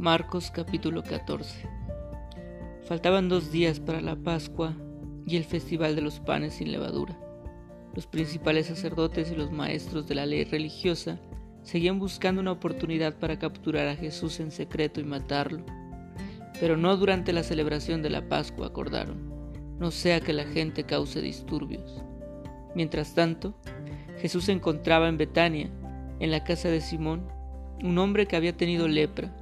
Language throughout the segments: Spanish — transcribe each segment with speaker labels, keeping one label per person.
Speaker 1: Marcos capítulo 14 Faltaban dos días para la Pascua y el festival de los panes sin levadura. Los principales sacerdotes y los maestros de la ley religiosa seguían buscando una oportunidad para capturar a Jesús en secreto y matarlo, pero no durante la celebración de la Pascua, acordaron, no sea que la gente cause disturbios. Mientras tanto, Jesús se encontraba en Betania, en la casa de Simón, un hombre que había tenido lepra.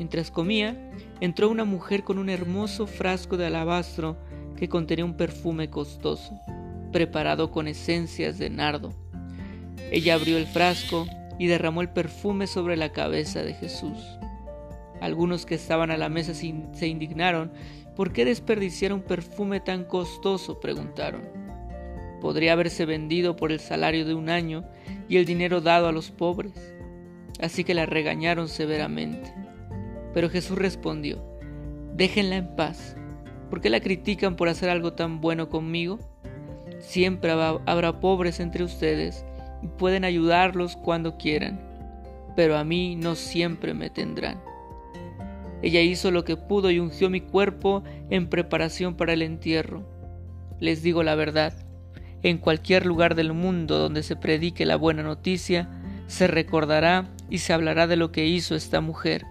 Speaker 1: Mientras comía, entró una mujer con un hermoso frasco de alabastro que contenía un perfume costoso, preparado con esencias de nardo. Ella abrió el frasco y derramó el perfume sobre la cabeza de Jesús. Algunos que estaban a la mesa se indignaron. ¿Por qué desperdiciar un perfume tan costoso? preguntaron. Podría haberse vendido por el salario de un año y el dinero dado a los pobres. Así que la regañaron severamente. Pero Jesús respondió, déjenla en paz. ¿Por qué la critican por hacer algo tan bueno conmigo? Siempre habrá pobres entre ustedes y pueden ayudarlos cuando quieran, pero a mí no siempre me tendrán. Ella hizo lo que pudo y ungió mi cuerpo en preparación para el entierro. Les digo la verdad, en cualquier lugar del mundo donde se predique la buena noticia, se recordará y se hablará de lo que hizo esta mujer.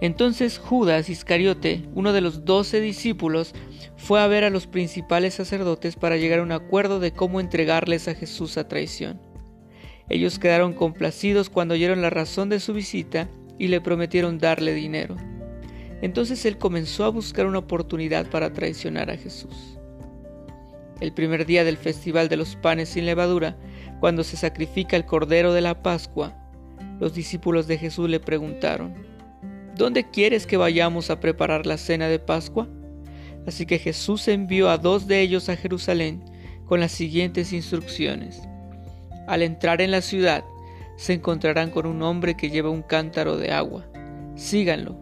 Speaker 1: Entonces Judas Iscariote, uno de los doce discípulos, fue a ver a los principales sacerdotes para llegar a un acuerdo de cómo entregarles a Jesús a traición. Ellos quedaron complacidos cuando oyeron la razón de su visita y le prometieron darle dinero. Entonces él comenzó a buscar una oportunidad para traicionar a Jesús. El primer día del festival de los panes sin levadura, cuando se sacrifica el cordero de la Pascua, los discípulos de Jesús le preguntaron, ¿Dónde quieres que vayamos a preparar la cena de Pascua? Así que Jesús envió a dos de ellos a Jerusalén con las siguientes instrucciones. Al entrar en la ciudad, se encontrarán con un hombre que lleva un cántaro de agua. Síganlo.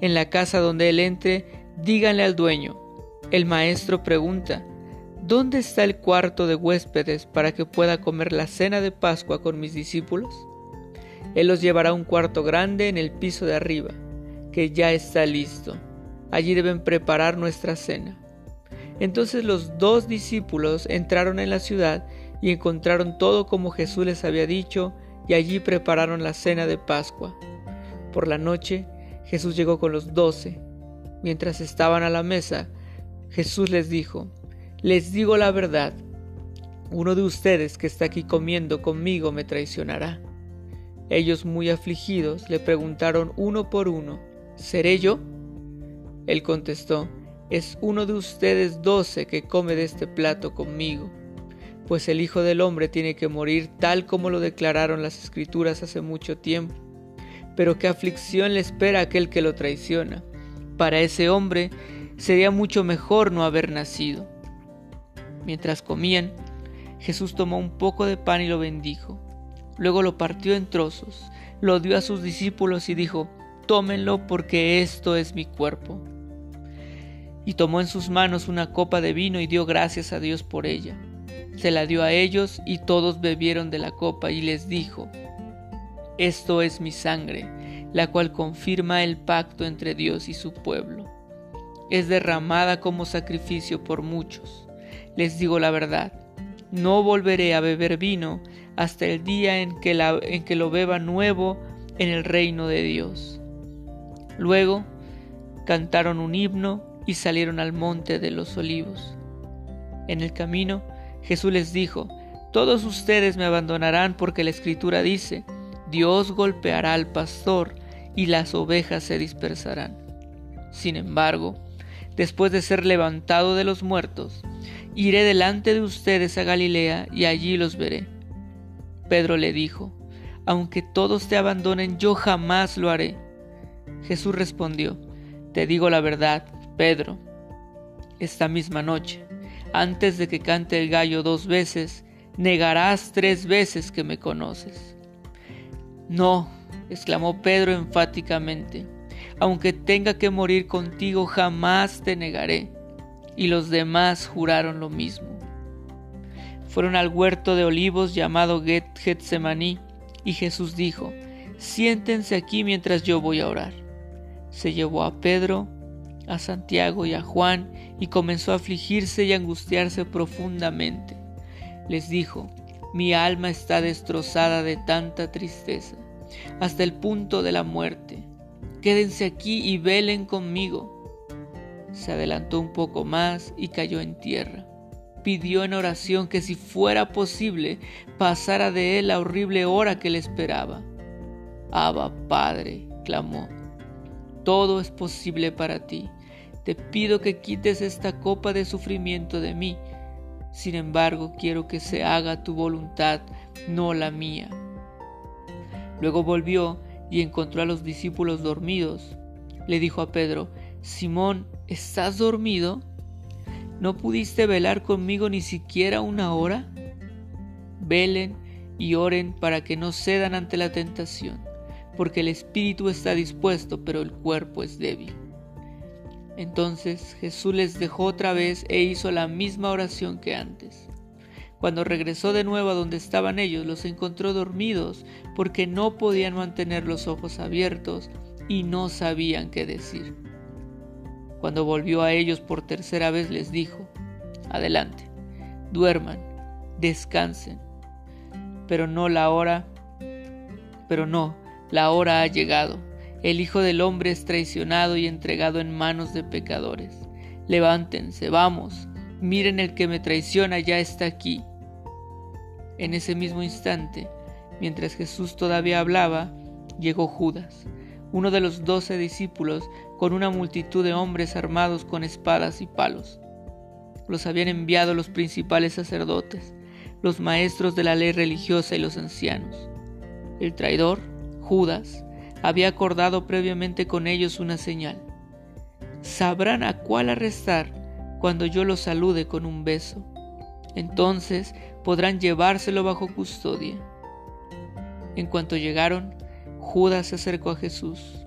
Speaker 1: En la casa donde él entre, díganle al dueño. El maestro pregunta, ¿Dónde está el cuarto de huéspedes para que pueda comer la cena de Pascua con mis discípulos? Él los llevará a un cuarto grande en el piso de arriba, que ya está listo. Allí deben preparar nuestra cena. Entonces los dos discípulos entraron en la ciudad y encontraron todo como Jesús les había dicho, y allí prepararon la cena de Pascua. Por la noche Jesús llegó con los doce. Mientras estaban a la mesa, Jesús les dijo, les digo la verdad, uno de ustedes que está aquí comiendo conmigo me traicionará. Ellos muy afligidos le preguntaron uno por uno, ¿seré yo? Él contestó, es uno de ustedes doce que come de este plato conmigo, pues el Hijo del Hombre tiene que morir tal como lo declararon las Escrituras hace mucho tiempo. Pero qué aflicción le espera aquel que lo traiciona. Para ese hombre sería mucho mejor no haber nacido. Mientras comían, Jesús tomó un poco de pan y lo bendijo. Luego lo partió en trozos, lo dio a sus discípulos y dijo, tómenlo porque esto es mi cuerpo. Y tomó en sus manos una copa de vino y dio gracias a Dios por ella. Se la dio a ellos y todos bebieron de la copa y les dijo, esto es mi sangre, la cual confirma el pacto entre Dios y su pueblo. Es derramada como sacrificio por muchos les digo la verdad, no volveré a beber vino hasta el día en que, en que lo beba nuevo en el reino de Dios. Luego cantaron un himno y salieron al monte de los olivos. En el camino Jesús les dijo, todos ustedes me abandonarán porque la escritura dice, Dios golpeará al pastor y las ovejas se dispersarán. Sin embargo, después de ser levantado de los muertos, Iré delante de ustedes a Galilea y allí los veré. Pedro le dijo, Aunque todos te abandonen, yo jamás lo haré. Jesús respondió, Te digo la verdad, Pedro, esta misma noche, antes de que cante el gallo dos veces, negarás tres veces que me conoces. No, exclamó Pedro enfáticamente, aunque tenga que morir contigo, jamás te negaré y los demás juraron lo mismo. Fueron al huerto de olivos llamado Getsemaní y Jesús dijo, siéntense aquí mientras yo voy a orar. Se llevó a Pedro, a Santiago y a Juan y comenzó a afligirse y angustiarse profundamente. Les dijo, mi alma está destrozada de tanta tristeza, hasta el punto de la muerte. Quédense aquí y velen conmigo. Se adelantó un poco más y cayó en tierra. Pidió en oración que si fuera posible pasara de él la horrible hora que le esperaba. Abba, Padre, clamó, todo es posible para ti. Te pido que quites esta copa de sufrimiento de mí. Sin embargo, quiero que se haga tu voluntad, no la mía. Luego volvió y encontró a los discípulos dormidos. Le dijo a Pedro, Simón, ¿estás dormido? ¿No pudiste velar conmigo ni siquiera una hora? Velen y oren para que no cedan ante la tentación, porque el espíritu está dispuesto, pero el cuerpo es débil. Entonces Jesús les dejó otra vez e hizo la misma oración que antes. Cuando regresó de nuevo a donde estaban ellos, los encontró dormidos porque no podían mantener los ojos abiertos y no sabían qué decir. Cuando volvió a ellos por tercera vez les dijo, adelante, duerman, descansen, pero no la hora, pero no, la hora ha llegado. El Hijo del Hombre es traicionado y entregado en manos de pecadores. Levántense, vamos, miren el que me traiciona ya está aquí. En ese mismo instante, mientras Jesús todavía hablaba, llegó Judas, uno de los doce discípulos, con una multitud de hombres armados con espadas y palos. Los habían enviado los principales sacerdotes, los maestros de la ley religiosa y los ancianos. El traidor, Judas, había acordado previamente con ellos una señal. Sabrán a cuál arrestar cuando yo los salude con un beso. Entonces podrán llevárselo bajo custodia. En cuanto llegaron, Judas se acercó a Jesús.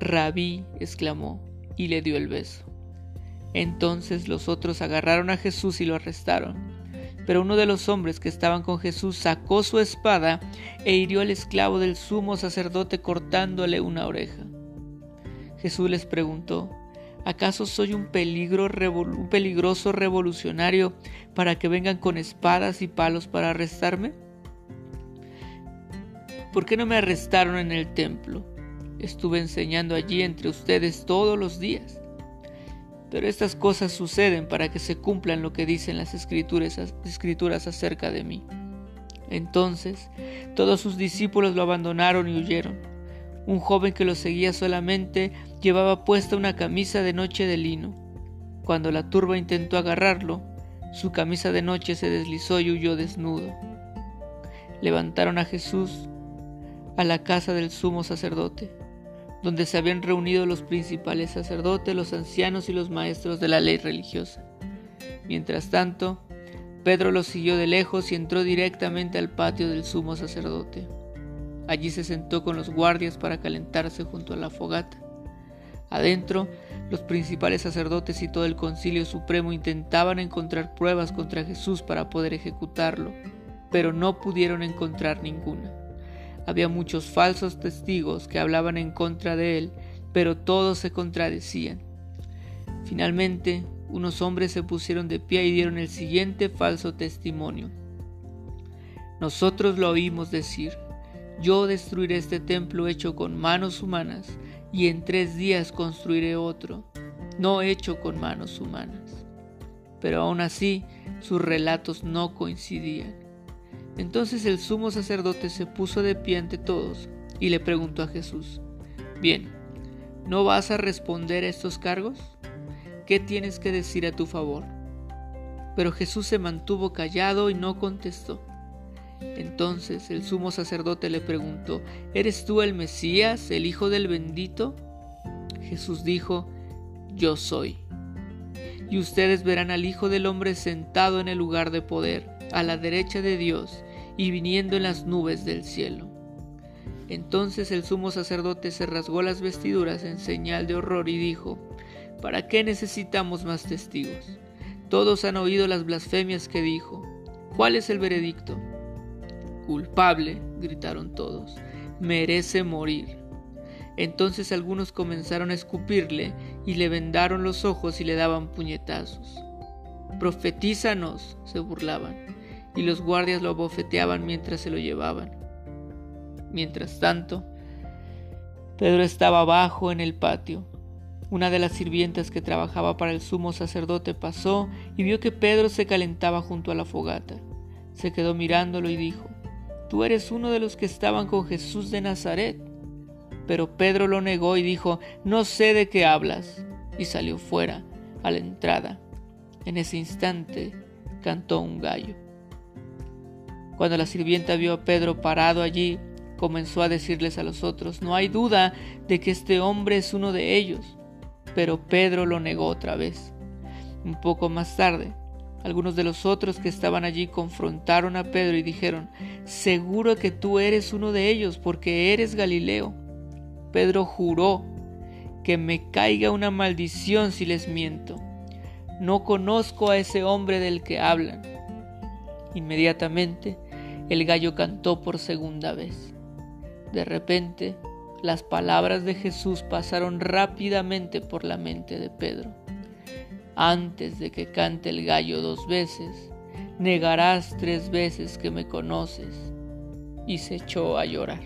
Speaker 1: Rabí, exclamó, y le dio el beso. Entonces los otros agarraron a Jesús y lo arrestaron. Pero uno de los hombres que estaban con Jesús sacó su espada e hirió al esclavo del sumo sacerdote cortándole una oreja. Jesús les preguntó, ¿acaso soy un, peligro, peligroso revolucionario para que vengan con espadas y palos para arrestarme? ¿Por qué no me arrestaron en el templo? Estuve enseñando allí entre ustedes todos los días. Pero estas cosas suceden para que se cumplan lo que dicen las escrituras, acerca de mí. Entonces todos sus discípulos lo abandonaron y huyeron. Un joven que lo seguía solamente llevaba puesta una camisa de noche de lino. Cuando la turba intentó agarrarlo, su camisa de noche se deslizó y huyó desnudo. Levantaron a Jesús a la casa del sumo sacerdote, donde se habían reunido los principales sacerdotes, los ancianos y los maestros de la ley religiosa. Mientras tanto, Pedro lo siguió de lejos y entró directamente al patio del sumo sacerdote. Allí se sentó con los guardias para calentarse junto a la fogata. Adentro, los principales sacerdotes y todo el concilio supremo intentaban encontrar pruebas contra Jesús para poder ejecutarlo, pero no pudieron encontrar ninguna. Había muchos falsos testigos que hablaban en contra de él, pero todos se contradecían. Finalmente, unos hombres se pusieron de pie y dieron el siguiente falso testimonio. Nosotros lo oímos decir, yo destruiré este templo hecho con manos humanas, y en tres días construiré otro, no hecho con manos humanas. Pero aún así, sus relatos no coincidían. Entonces el sumo sacerdote se puso de pie ante todos y le preguntó a Jesús, Bien, ¿no vas a responder a estos cargos? ¿Qué tienes que decir a tu favor? Pero Jesús se mantuvo callado y no contestó. Entonces el sumo sacerdote le preguntó, ¿Eres tú el Mesías, el Hijo del bendito? Jesús dijo, Yo soy. Y ustedes verán al Hijo del Hombre sentado en el lugar de poder, a la derecha de Dios, y viniendo en las nubes del cielo. Entonces el sumo sacerdote se rasgó las vestiduras en señal de horror y dijo, ¿Para qué necesitamos más testigos? Todos han oído las blasfemias que dijo. ¿Cuál es el veredicto? Culpable, gritaron todos. merece morir. Entonces algunos comenzaron a escupirle y le vendaron los ojos y le daban puñetazos. Profetízanos, se burlaban, y los guardias lo abofeteaban mientras se lo llevaban. Mientras tanto, Pedro estaba abajo en el patio. Una de las sirvientas que trabajaba para el sumo sacerdote pasó y vio que Pedro se calentaba junto a la fogata. Se quedó mirándolo y dijo, Tú eres uno de los que estaban con Jesús de Nazaret. Pero Pedro lo negó y dijo, No sé de qué hablas. Y salió fuera, a la entrada. En ese instante cantó un gallo. Cuando la sirvienta vio a Pedro parado allí, comenzó a decirles a los otros, no hay duda de que este hombre es uno de ellos. Pero Pedro lo negó otra vez. Un poco más tarde, algunos de los otros que estaban allí confrontaron a Pedro y dijeron, seguro que tú eres uno de ellos porque eres Galileo. Pedro juró que me caiga una maldición si les miento. No conozco a ese hombre del que hablan. Inmediatamente el gallo cantó por segunda vez. De repente, las palabras de Jesús pasaron rápidamente por la mente de Pedro. Antes de que cante el gallo dos veces, negarás tres veces que me conoces. Y se echó a llorar.